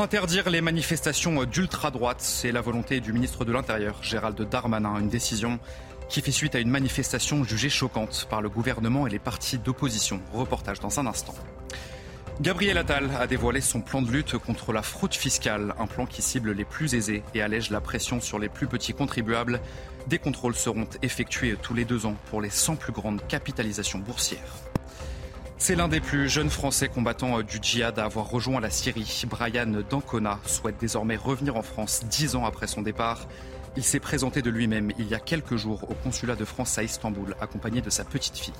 Interdire les manifestations d'ultra-droite, c'est la volonté du ministre de l'Intérieur, Gérald Darmanin. Une décision qui fait suite à une manifestation jugée choquante par le gouvernement et les partis d'opposition. Reportage dans un instant. Gabriel Attal a dévoilé son plan de lutte contre la fraude fiscale, un plan qui cible les plus aisés et allège la pression sur les plus petits contribuables. Des contrôles seront effectués tous les deux ans pour les 100 plus grandes capitalisations boursières. C'est l'un des plus jeunes Français combattants du djihad à avoir rejoint la Syrie. Brian Dancona souhaite désormais revenir en France dix ans après son départ. Il s'est présenté de lui-même il y a quelques jours au consulat de France à Istanbul, accompagné de sa petite fille.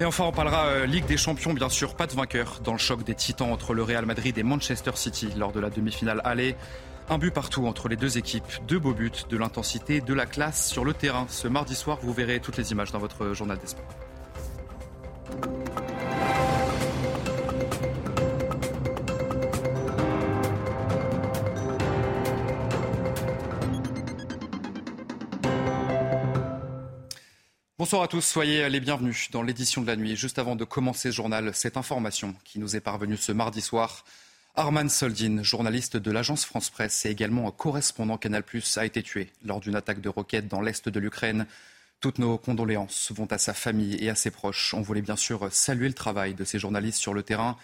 Et enfin, on parlera euh, Ligue des Champions, bien sûr, pas de vainqueur dans le choc des titans entre le Real Madrid et Manchester City lors de la demi-finale aller. Un but partout entre les deux équipes, deux beaux buts, de l'intensité, de la classe sur le terrain. Ce mardi soir, vous verrez toutes les images dans votre journal des. Bonsoir à tous, soyez les bienvenus dans l'édition de la nuit. Juste avant de commencer ce journal, cette information qui nous est parvenue ce mardi soir. Arman Soldin, journaliste de l'agence France Presse et également correspondant Canal+, a été tué lors d'une attaque de roquettes dans l'est de l'Ukraine. Toutes nos condoléances vont à sa famille et à ses proches. On voulait bien sûr saluer le travail de ces journalistes sur le terrain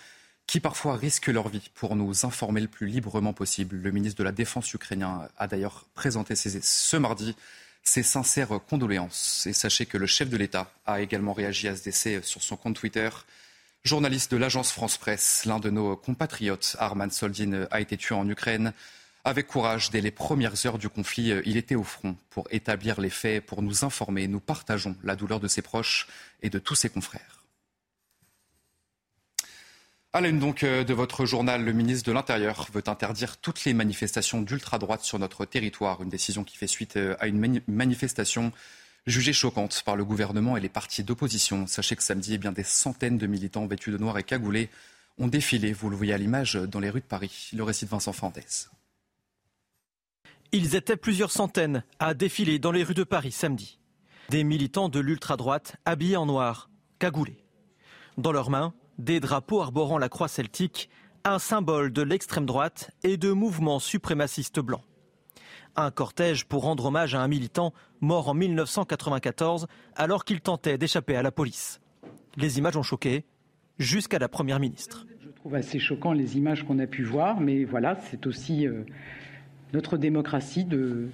qui parfois risquent leur vie pour nous informer le plus librement possible. Le ministre de la Défense ukrainien a d'ailleurs présenté ce mardi ses sincères condoléances. Et sachez que le chef de l'État a également réagi à ce décès sur son compte Twitter. Journaliste de l'agence France Presse, l'un de nos compatriotes, Arman Soldin, a été tué en Ukraine. Avec courage, dès les premières heures du conflit, il était au front pour établir les faits, pour nous informer. Nous partageons la douleur de ses proches et de tous ses confrères. À l'aune donc euh, de votre journal, le ministre de l'Intérieur veut interdire toutes les manifestations d'ultra-droite sur notre territoire. Une décision qui fait suite euh, à une manifestation jugée choquante par le gouvernement et les partis d'opposition. Sachez que samedi, eh bien, des centaines de militants vêtus de noir et cagoulés ont défilé, vous le voyez à l'image, dans les rues de Paris. Le récit de Vincent Fandès. Ils étaient plusieurs centaines à défiler dans les rues de Paris samedi. Des militants de l'ultra-droite habillés en noir, cagoulés. Dans leurs mains, des drapeaux arborant la croix celtique, un symbole de l'extrême droite et de mouvements suprémacistes blancs. Un cortège pour rendre hommage à un militant mort en 1994 alors qu'il tentait d'échapper à la police. Les images ont choqué jusqu'à la Première ministre. Je trouve assez choquant les images qu'on a pu voir, mais voilà, c'est aussi euh, notre démocratie de,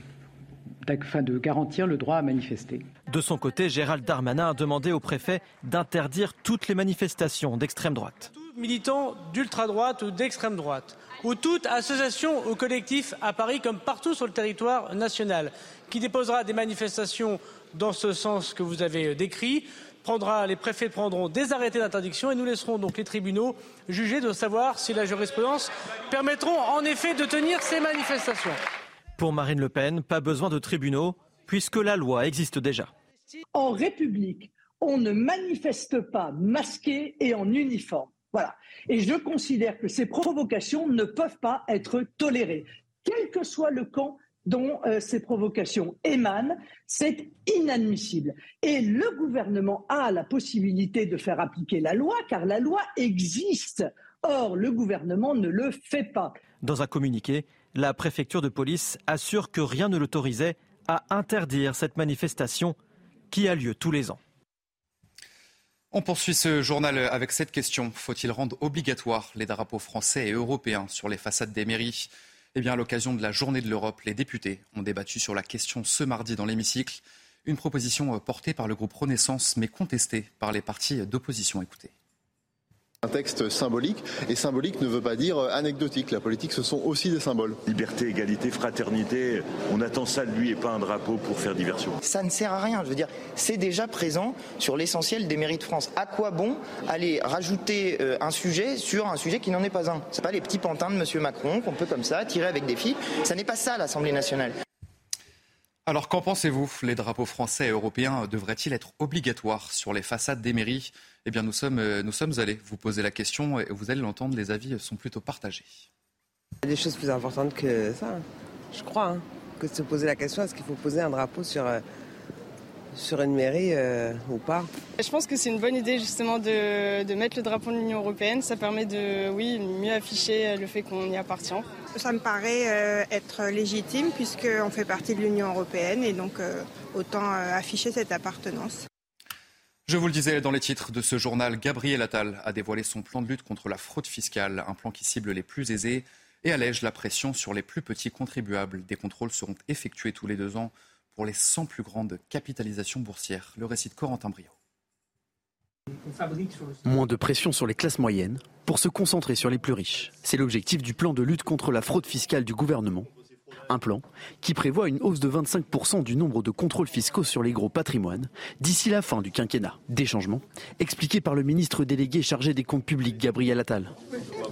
de garantir le droit à manifester. De son côté, Gérald Darmanin a demandé au préfet d'interdire toutes les manifestations d'extrême droite. Tout militant d'ultra-droite ou d'extrême droite, ou toute association ou collectif à Paris comme partout sur le territoire national, qui déposera des manifestations dans ce sens que vous avez décrit, prendra, les préfets prendront des arrêtés d'interdiction et nous laisserons donc les tribunaux juger de savoir si la jurisprudence permettront en effet de tenir ces manifestations. Pour Marine Le Pen, pas besoin de tribunaux, puisque la loi existe déjà. En République, on ne manifeste pas masqué et en uniforme. Voilà. Et je considère que ces provocations ne peuvent pas être tolérées, quel que soit le camp dont euh, ces provocations émanent, c'est inadmissible. Et le gouvernement a la possibilité de faire appliquer la loi, car la loi existe. Or, le gouvernement ne le fait pas. Dans un communiqué, la préfecture de police assure que rien ne l'autorisait à interdire cette manifestation qui a lieu tous les ans. On poursuit ce journal avec cette question. Faut-il rendre obligatoire les drapeaux français et européens sur les façades des mairies? Eh bien, à l'occasion de la journée de l'Europe, les députés ont débattu sur la question ce mardi dans l'hémicycle. Une proposition portée par le groupe Renaissance, mais contestée par les partis d'opposition. Écoutez. Un texte symbolique et symbolique ne veut pas dire anecdotique. La politique, ce sont aussi des symboles. Liberté, égalité, fraternité, on attend ça de lui et pas un drapeau pour faire diversion. Ça ne sert à rien, je veux dire, c'est déjà présent sur l'essentiel des mérites de France. À quoi bon aller rajouter euh, un sujet sur un sujet qui n'en est pas un? C'est pas les petits pantins de M. Macron qu'on peut comme ça tirer avec des filles. Ça n'est pas ça l'Assemblée nationale. Alors qu'en pensez-vous? Les drapeaux français et européens devraient-ils être obligatoires sur les façades des mairies? Eh bien, nous sommes, euh, nous sommes allés vous poser la question et vous allez l'entendre, les avis sont plutôt partagés. Il y a des choses plus importantes que ça, je crois, hein, que de se poser la question est-ce qu'il faut poser un drapeau sur, euh, sur une mairie euh, ou pas? Je pense que c'est une bonne idée justement de, mettre le drapeau de l'Union européenne. Ça permet de oui, mieux afficher le fait qu'on y appartient. Ça me paraît euh, être légitime puisqu'on fait partie de l'Union européenne et donc euh, autant afficher cette appartenance. Je vous le disais dans les titres de ce journal, Gabriel Attal a dévoilé son plan de lutte contre la fraude fiscale, un plan qui cible les plus aisés et allège la pression sur les plus petits contribuables. Des contrôles seront effectués tous les deux ans pour les 100 plus grandes capitalisations boursières. Le récit de Corentin Brio. Moins de pression sur les classes moyennes pour se concentrer sur les plus riches. C'est l'objectif du plan de lutte contre la fraude fiscale du gouvernement. Un plan qui prévoit une hausse de 25% du nombre de contrôles fiscaux sur les gros patrimoines d'ici la fin du quinquennat. Des changements expliqués par le ministre délégué chargé des comptes publics, Gabriel Attal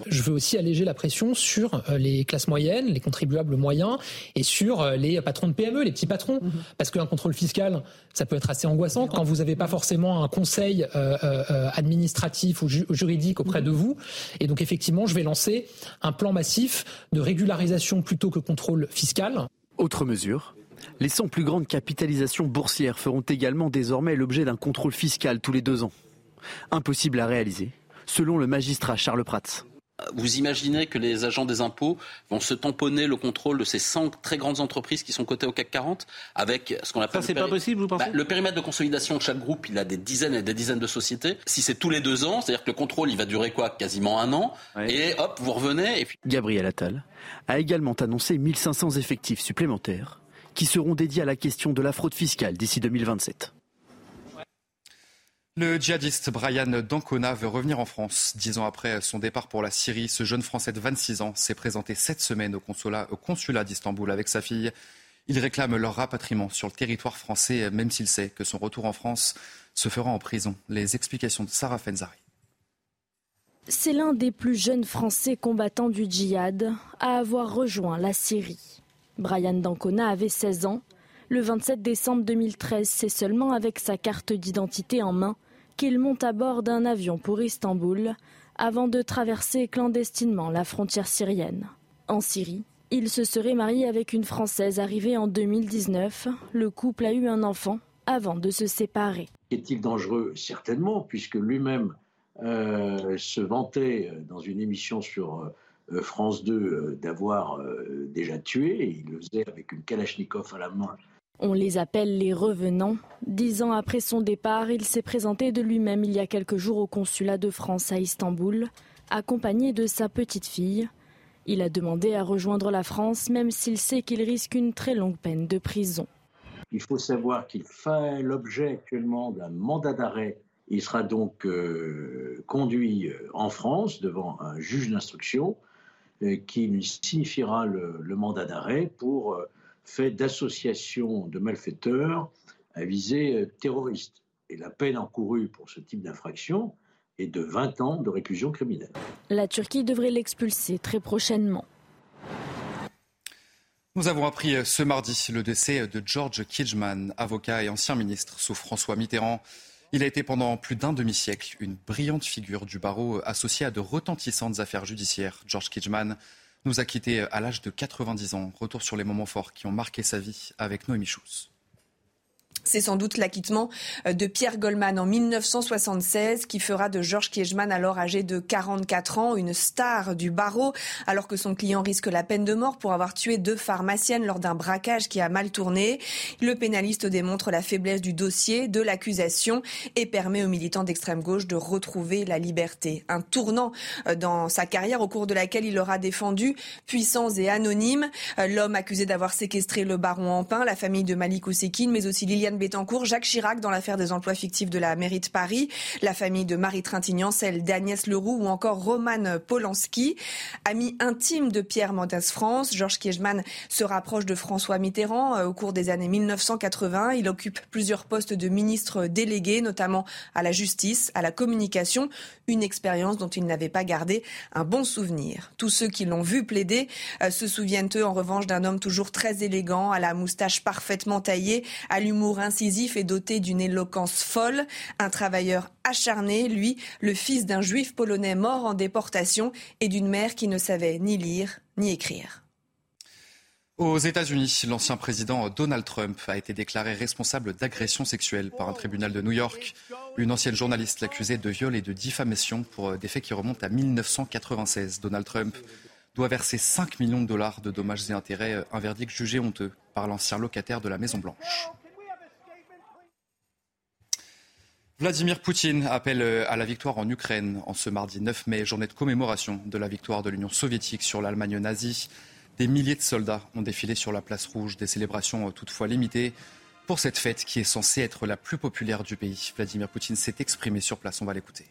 je veux aussi alléger la pression sur euh, les classes moyennes, les contribuables moyens et sur euh, les patrons de PME, les petits patrons. Mhm. Parce qu'un contrôle fiscal, ça peut être assez angoissant quand vous n'avez pas forcément un conseil euh, administratif ou juridique auprès de vous. Et donc effectivement, je vais lancer un plan massif de régularisation plutôt que contrôle fiscal. Autre mesure, les 100 plus grandes capitalisations boursières feront également désormais l'objet d'un contrôle fiscal tous les deux ans. Impossible à réaliser, selon le magistrat Charles Prats vous imaginez que les agents des impôts vont se tamponner le contrôle de ces 100 très grandes entreprises qui sont cotées au CAC 40 avec ce qu'on appelle. Ça, c'est pas possible, vous pensez? bah, Le périmètre de consolidation de chaque groupe, il a des dizaines et des dizaines de sociétés. Si c'est tous les deux ans, c'est-à-dire que le contrôle, il va durer quoi? Quasiment un an. Et hop, vous revenez. Et puis... Gabriel Attal a également annoncé 1500 effectifs supplémentaires qui seront dédiés à la question de la fraude fiscale d'ici 2027. Le djihadiste Brian Dancona veut revenir en France. Dix ans après son départ pour la Syrie, ce jeune Français de 26 ans s'est présenté cette semaine au consulat, d'Istanbul avec sa fille. Il réclame leur rapatriement sur le territoire français, même s'il sait que son retour en France se fera en prison. Les explications de Sarah Fenzari. C'est l'un des plus jeunes Français combattants du djihad à avoir rejoint la Syrie. Brian Dancona avait 16 ans. Le 27 décembre 2013, c'est seulement avec sa carte d'identité en main qu'il monte à bord d'un avion pour Istanbul avant de traverser clandestinement la frontière syrienne. En Syrie, il se serait marié avec une Française arrivée en 2019. Le couple a eu un enfant avant de se séparer. Est-il dangereux? Certainement, puisque lui-même euh, se vantait euh, dans une émission sur euh, France 2 d'avoir déjà tué, il le faisait avec une Kalachnikov à la main on les appelle les revenants. Dix ans après son départ, il s'est présenté de lui-même il y a quelques jours au consulat de France à Istanbul, accompagné de sa petite fille. Il a demandé à rejoindre la France, même s'il sait qu'il risque une très longue peine de prison. Il faut savoir qu'il fait l'objet actuellement d'un mandat d'arrêt. Il sera donc euh, conduit euh, en France devant un juge d'instruction euh, qui lui signifiera le, mandat d'arrêt pour fait d'associations de malfaiteurs à visée euh, terroriste. Et la peine encourue pour ce type d'infraction est de 20 ans de réclusion criminelle. La Turquie devrait l'expulser très prochainement. Nous avons appris euh, ce mardi le décès de George Kidjman, avocat et ancien ministre sous François Mitterrand. Il a été pendant plus d'un demi-siècle une brillante figure du barreau associée à de retentissantes affaires judiciaires. George Kidjman nous a quittés à l'âge de 90 ans. Retour sur les moments forts qui ont marqué sa vie avec Noémie Schulz. C'est sans doute l'acquittement euh, de Pierre Goldman en 1976 qui fera de Georges Kiechman, alors âgé de 44 ans, une star du barreau, alors que son client risque la peine de mort pour avoir tué deux pharmaciennes lors d'un braquage qui a mal tourné. Le pénaliste démontre la faiblesse du dossier, de l'accusation et permet aux militants d'extrême gauche de retrouver la liberté. Un tournant euh, dans sa carrière au cours de laquelle il aura défendu puissants et anonymes. Euh, l'homme accusé d'avoir séquestré le baron Ampin, la famille de Malik Oussekine, mais aussi Liliane Bettencourt, Jacques Chirac dans l'affaire des emplois fictifs de la mairie de Paris, la famille de Marie Trintignant, celle d'Agnès Leroux ou encore Roman Polanski. Ami intime de Pierre Mendès France, Georges Kiechman se rapproche de François Mitterrand euh, au cours des années 1980. Il occupe plusieurs postes de ministre délégué, notamment à la justice, à la communication, une expérience dont il n'avait pas gardé un bon souvenir. Tous ceux qui l'ont vu plaider euh, se souviennent eux en revanche d'un homme toujours très élégant, à la moustache parfaitement taillée, à l'humour incisif et doté d'une éloquence folle, un travailleur acharné, lui, le fils d'un juif polonais mort en déportation et d'une mère qui ne savait ni lire ni écrire. Aux États-Unis, l'ancien président Donald Trump a été déclaré responsable d'agression sexuelle par un tribunal de New York. Une ancienne journaliste l'accusait de viol et de diffamation pour des faits qui remontent à 1996. Donald Trump doit verser 5 millions de dollars de dommages et intérêts, un verdict jugé honteux par l'ancien locataire de la Maison-Blanche. Vladimir Poutine appelle à la victoire en Ukraine en ce mardi 9 mai, journée de commémoration de la victoire de l'Union soviétique sur l'Allemagne nazie. Des milliers de soldats ont défilé sur la place rouge, des célébrations toutefois limitées pour cette fête qui est censée être la plus populaire du pays. Vladimir Poutine s'est exprimé sur place, on va l'écouter.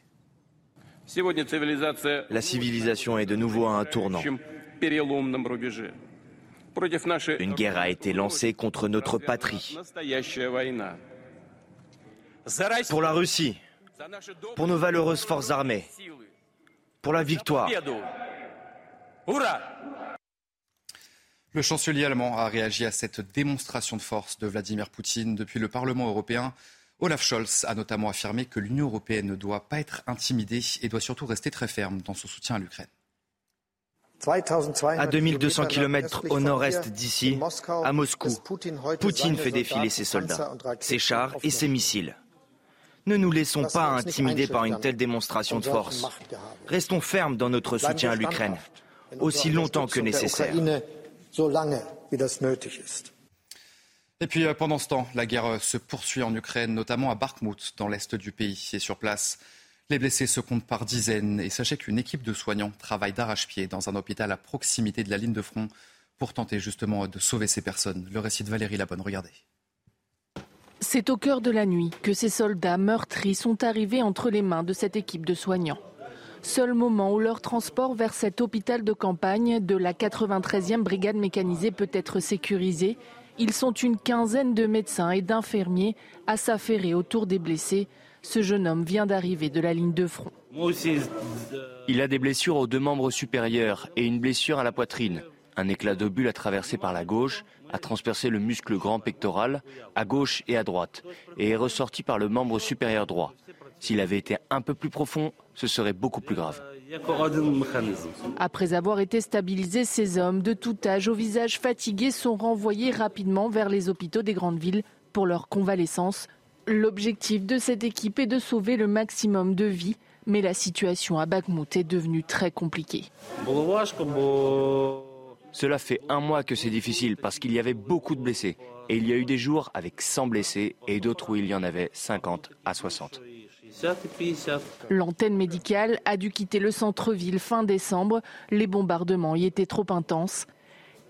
La civilisation est de nouveau à un tournant. Une guerre a été lancée contre notre patrie. Pour la Russie, pour nos valeureuses forces armées, pour la victoire. Le chancelier allemand a réagi à cette démonstration de force de Vladimir Poutine. Depuis le Parlement européen, Olaf Scholz a notamment affirmé que l'Union européenne ne doit pas être intimidée et doit surtout rester très ferme dans son soutien à l'Ukraine. À 2200 km au nord-est d'ici, à Moscou, Poutine fait défiler ses soldats, ses chars et ses missiles. Ne nous laissons pas intimider par une telle démonstration de force. Restons fermes dans notre soutien à l'Ukraine, aussi longtemps que nécessaire. Et puis euh, pendant ce temps, la guerre euh, se poursuit en Ukraine, notamment à Bakhmut, dans l'est du pays. Et sur place, les blessés se comptent par dizaines. Et sachez qu'une équipe de soignants travaille d'arrache-pied dans un hôpital à proximité de la ligne de front pour tenter justement de sauver ces personnes. Le récit de Valérie Labonne, regardez. C'est au cœur de la nuit que ces soldats meurtris sont arrivés entre les mains de cette équipe de soignants. Seul moment où leur transport vers cet hôpital de campagne de la 93e brigade mécanisée peut être sécurisé. Ils sont une quinzaine de médecins et d'infirmiers à s'affairer autour des blessés. Ce jeune homme vient d'arriver de la ligne de front. Il a des blessures aux deux membres supérieurs et une blessure à la poitrine. Un éclat d'obus a traversé par la gauche, a transpercé le muscle grand pectoral, à gauche et à droite, et est ressorti par le membre supérieur droit. S'il avait été un peu plus profond, ce serait beaucoup plus grave. Après avoir été stabilisés, ces hommes de tout âge au visage fatigué sont renvoyés rapidement vers les hôpitaux des grandes villes pour leur convalescence. L'objectif de cette équipe est de sauver le maximum de vies, mais la situation à Bakhmut est devenue très compliquée. Cela fait un mois que c'est difficile parce qu'il y avait beaucoup de blessés. Et il y a eu des jours avec 100 blessés et d'autres où il y en avait 50 à 60. L'antenne médicale a dû quitter le centre-ville fin décembre. Les bombardements y étaient trop intenses.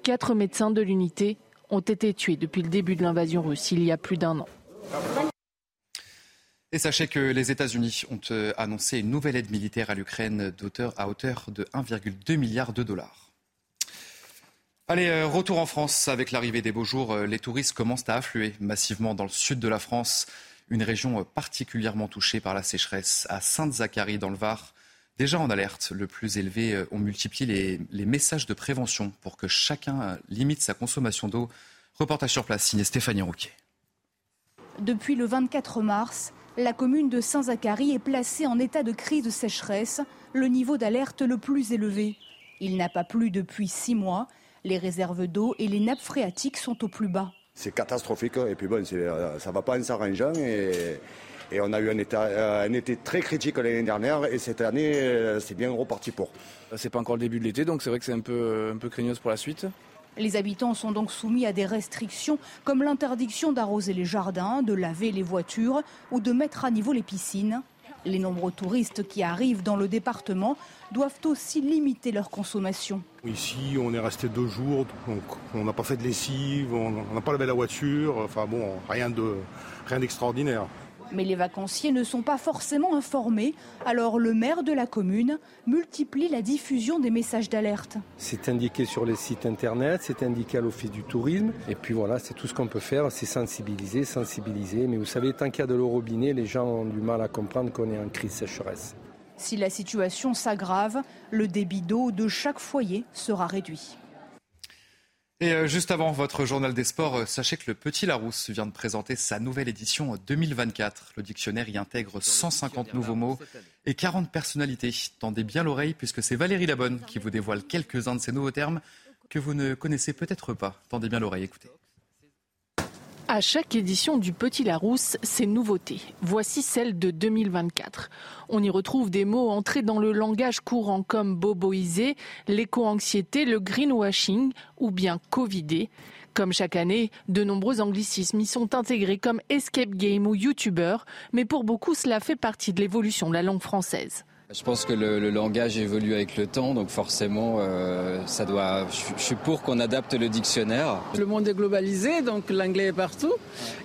Quatre médecins de l'unité ont été tués depuis le début de l'invasion russe il y a plus d'un an. Et sachez que les États-Unis ont euh, annoncé une nouvelle aide militaire à l'Ukraine à hauteur de 1,2 milliard de dollars. Allez, euh, retour en France avec l'arrivée des beaux jours. Euh, les touristes commencent à affluer massivement dans le sud de la France une région particulièrement touchée par la sécheresse. À Sainte-Zacharie, dans le Var, déjà en alerte, le plus élevé, euh, on multiplie les, les messages de prévention pour que chacun limite sa consommation d'eau. Reportage sur place, signé Stéphanie Rouquet. Depuis le 24 mars, la commune de Saint-Zacharie est placée en état de crise de sécheresse, le niveau d'alerte le plus élevé. Il n'a pas plu depuis six mois. Les réserves d'eau et les nappes phréatiques sont au plus bas. C'est catastrophique et puis bon, euh, ça ne va pas en s'arrangeant et, et, on a eu un, état, un été très critique l'année dernière et cette année euh, c'est bien reparti pour. C'est pas encore le début de l'été donc c'est vrai que c'est un peu, un peu craigneuse pour la suite. Les habitants sont donc soumis à des restrictions comme l'interdiction d'arroser les jardins, de laver les voitures ou de mettre à niveau les piscines. Les nombreux touristes qui arrivent dans le département doivent aussi limiter leur consommation. Ici, on est resté deux jours, donc on n'a pas fait de lessive, on n'a pas lavé la voiture, enfin bon, rien de rien d'extraordinaire. Mais les vacanciers ne sont pas forcément informés, alors le maire de la commune multiplie la diffusion des messages d'alerte. C'est indiqué sur les sites internet, c'est indiqué à l'office du tourisme, et puis voilà, c'est tout ce qu'on peut faire, c'est sensibiliser, sensibiliser. Mais vous savez, tant qu'il y a de l'eau robinet, les gens ont du mal à comprendre qu'on est en crise sécheresse. Si la situation s'aggrave, le débit d'eau de chaque foyer sera réduit. Et euh, juste avant votre journal des sports, euh, sachez que le Petit Larousse vient de présenter sa nouvelle édition 2024. Le dictionnaire y intègre 150 nouveaux mots et 40 personnalités. Tendez bien l'oreille puisque c'est Valérie Labonne qui vous dévoile quelques-uns de ces nouveaux termes que vous ne connaissez peut-être pas. Tendez bien l'oreille, écoutez. À chaque édition du Petit Larousse, ces nouveautés. Voici celle de 2024. On y retrouve des mots entrés dans le langage courant comme boboisé, l'éco-anxiété, le greenwashing ou bien covidé. Comme chaque année, de nombreux anglicismes y sont intégrés comme escape game ou youtuber, mais pour beaucoup cela fait partie de l'évolution de la langue française. Je pense que le, langage évolue avec le temps, donc forcément, euh, ça doit. Je, suis pour qu'on adapte le dictionnaire. Le monde est globalisé, donc l'anglais est partout.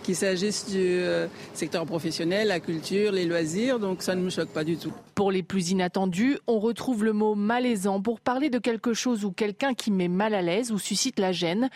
Qu'il s'agisse du euh, secteur professionnel, la culture, les loisirs, donc ça ne me choque pas du tout. Pour les plus inattendus, on retrouve le mot malaisant pour parler de quelque chose ou quelqu'un qui met mal à l'aise ou suscite la gêne,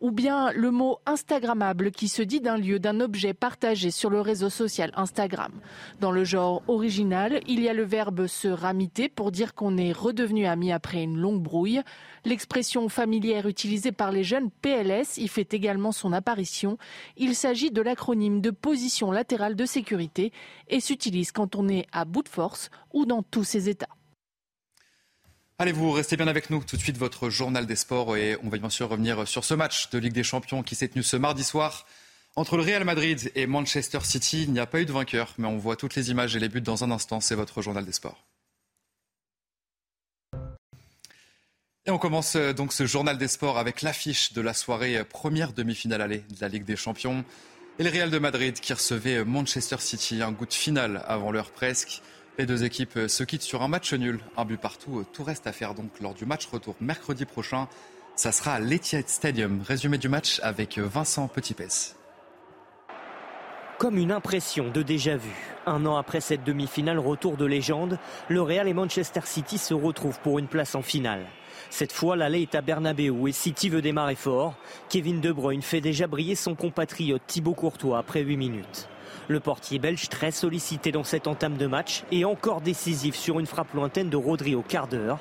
ou bien le mot instagrammable qui se dit d'un lieu, d'un objet partagé sur le réseau social Instagram. Dans le genre original, il y a le verbe se ramiter pour dire qu'on est redevenu ami après une longue brouille. L'expression familière utilisée par les jeunes PLS y fait également son apparition. Il s'agit de l'acronyme de position latérale de sécurité et s'utilise quand on est à bout de force ou dans tous ses états. Allez, vous restez bien avec nous. Tout de suite, votre journal des sports. Et on va bien sûr revenir sur ce match de Ligue des Champions qui s'est tenu ce mardi soir. Entre le Real Madrid et Manchester City, il n'y a pas eu de vainqueur, mais on voit toutes les images et les buts dans un instant. C'est votre journal des sports. Et on commence euh, donc ce journal des sports avec l'affiche de la soirée euh, première demi-finale allée de la Ligue des Champions. Et le Real de Madrid qui recevait euh, Manchester City, un goût de finale avant l'heure presque. Les deux équipes se quittent sur un match nul, un but partout. Tout reste à faire donc lors du match retour mercredi prochain. Ça sera à l'Etihad Stadium. Résumé du match avec Vincent Petitpès. Comme une impression de déjà-vu. Un an après cette demi-finale retour de légende, le Real et Manchester City se retrouvent pour une place en finale. Cette fois, l'aller est à Bernabeu et City veut démarrer fort. Kevin De Bruyne fait déjà briller son compatriote Thibaut Courtois après 8 minutes. Le portier belge très sollicité dans cette entame de match et encore décisif sur une frappe lointaine de Rodri au quart d'heure.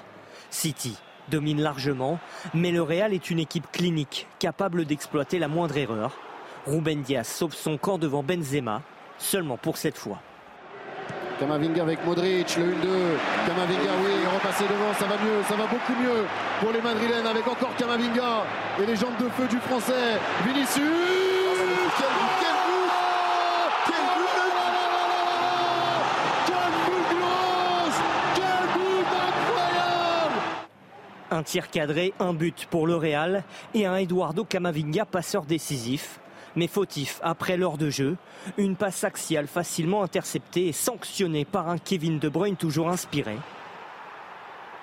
City domine largement, mais le Real est une équipe clinique, capable d'exploiter la moindre erreur. Ruben Diaz sauve son camp devant Benzema, seulement pour cette fois. Kamavinga avec Modric, le 1-2. Kamavinga, oui, repasser devant, ça va mieux, ça va beaucoup mieux pour les Madrilènes avec encore Kamavinga et les jambes de feu du Français. Vinicius Quel but, quel but Quel but Quel but incroyable Un tir cadré, un but pour le Real et un Eduardo Camavinga passeur décisif mais fautif après l'heure de jeu. Une passe axiale facilement interceptée et sanctionnée par un Kevin De Bruyne toujours inspiré.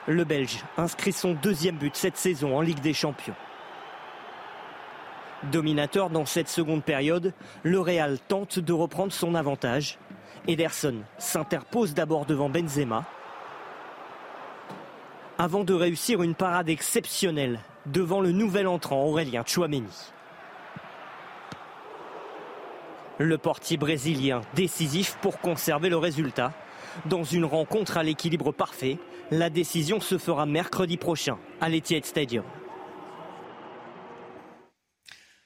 Le Belge inscrit son deuxième but cette saison en Ligue des Champions. Dominateur dans cette seconde période, le Real tente de reprendre son avantage. Ederson s'interpose d'abord devant Benzema avant de réussir une parade exceptionnelle devant le nouvel entrant Aurélien Chouameni. Le portier brésilien décisif pour conserver le résultat. Dans une rencontre à l'équilibre parfait, la décision se fera mercredi prochain à l'Etihad Stadium.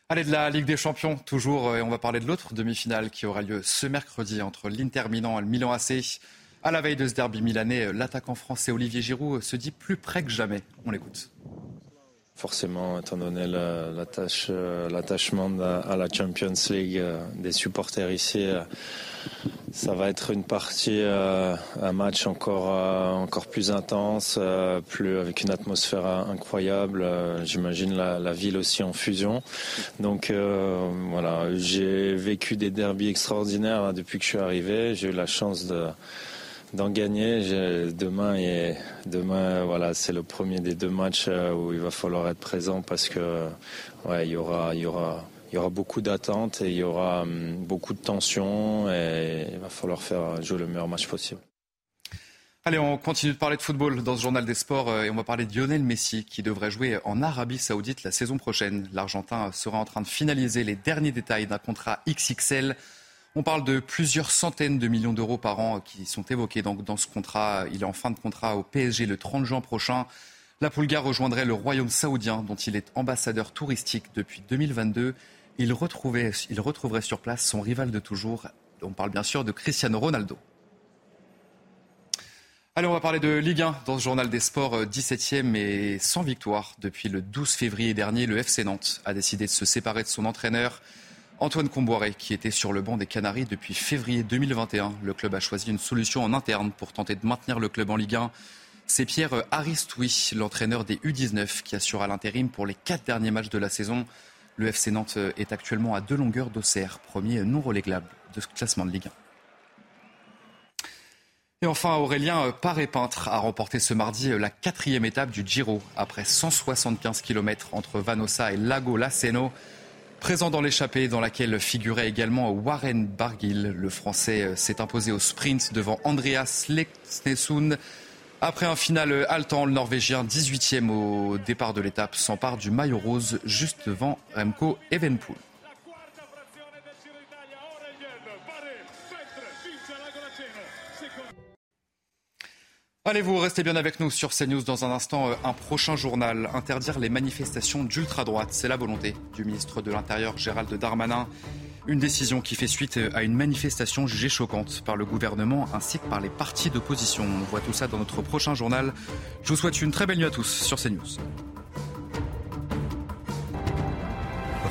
Allez, de la Ligue des Champions, toujours, et on va parler de l'autre demi-finale qui aura lieu ce mercredi entre l'Inter Milan et le Milan AC. À la veille de ce derby milanais, l'attaquant français Olivier Giroud se dit plus près que jamais. On l'écoute. Forcément, étant donné euh, l'attachement à la Champions League euh, des supporters ici, euh, ça va être une partie, un match encore, encore plus intense, plus avec une atmosphère incroyable. J'imagine la, ville aussi en fusion. Donc voilà, j'ai vécu des derbies extraordinaires depuis que je suis arrivé. J'ai eu la chance de d'en gagner. demain, et, demain voilà, c'est le premier des deux matchs euh, où il va falloir être présent parce que ouais, il y aura, il y aura, il y aura beaucoup d'attentes et il y aura hum, beaucoup de tensions et il va falloir faire jouer le meilleur match possible. Allez, on continue de parler de football dans ce journal des sports euh, et on va parler de Lionel Messi qui devrait jouer en Arabie Saoudite la saison prochaine. L'Argentin sera en train de finaliser les derniers détails d'un contrat XXL. On parle de plusieurs centaines de millions d'euros par an qui sont évoqués dans, ce contrat. Il est en fin de contrat au PSG le 30 juin prochain. La Pulga rejoindrait le royaume saoudien dont il est ambassadeur touristique depuis 2022. Il, il retrouverait sur place son rival de toujours. On parle bien sûr de Cristiano Ronaldo. Allez, on va parler de Ligue 1 dans ce journal des sports 17e euh, et sans victoire. Depuis le 12 février dernier, le FC Nantes a décidé de se séparer de son entraîneur. Antoine Comboiré, qui était sur le banc des Canaries depuis février 2021. Le club a choisi une solution en interne pour tenter de maintenir le club en Ligue 1. C'est Pierre Aristoui, l'entraîneur des U19, qui assurera l'intérim pour les quatre derniers matchs de la saison. Le FC Nantes est actuellement à deux longueurs d'Auxerre, premier non relégable de ce classement de Ligue 1. Et enfin, Aurélien Paré-Peintre a remporté ce mardi la quatrième étape du Giro après 175 km entre Vanossa et Lago Laceno. Présent dans l'échappée dans laquelle figurait également Warren Barguil, le Français euh, s'est imposé au sprint devant Andreas Leksnesund. Après un final haletant, le Norvégien 18e au départ de l'étape s'empare du maillot rose juste devant Remco Evenpool. Allez, vous restez bien avec nous sur CNews dans un instant. Euh, un prochain journal. Interdire les manifestations d'ultra-droite. C'est la volonté du ministre de l'Intérieur, Gérald Darmanin. Une décision qui fait suite euh, à une manifestation jugée choquante par le gouvernement ainsi que par les partis d'opposition. On voit tout ça dans notre prochain journal. Je vous souhaite une très belle nuit à tous sur CNews.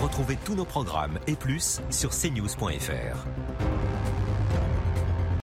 Retrouvez tous nos programmes et plus sur cnews.fr.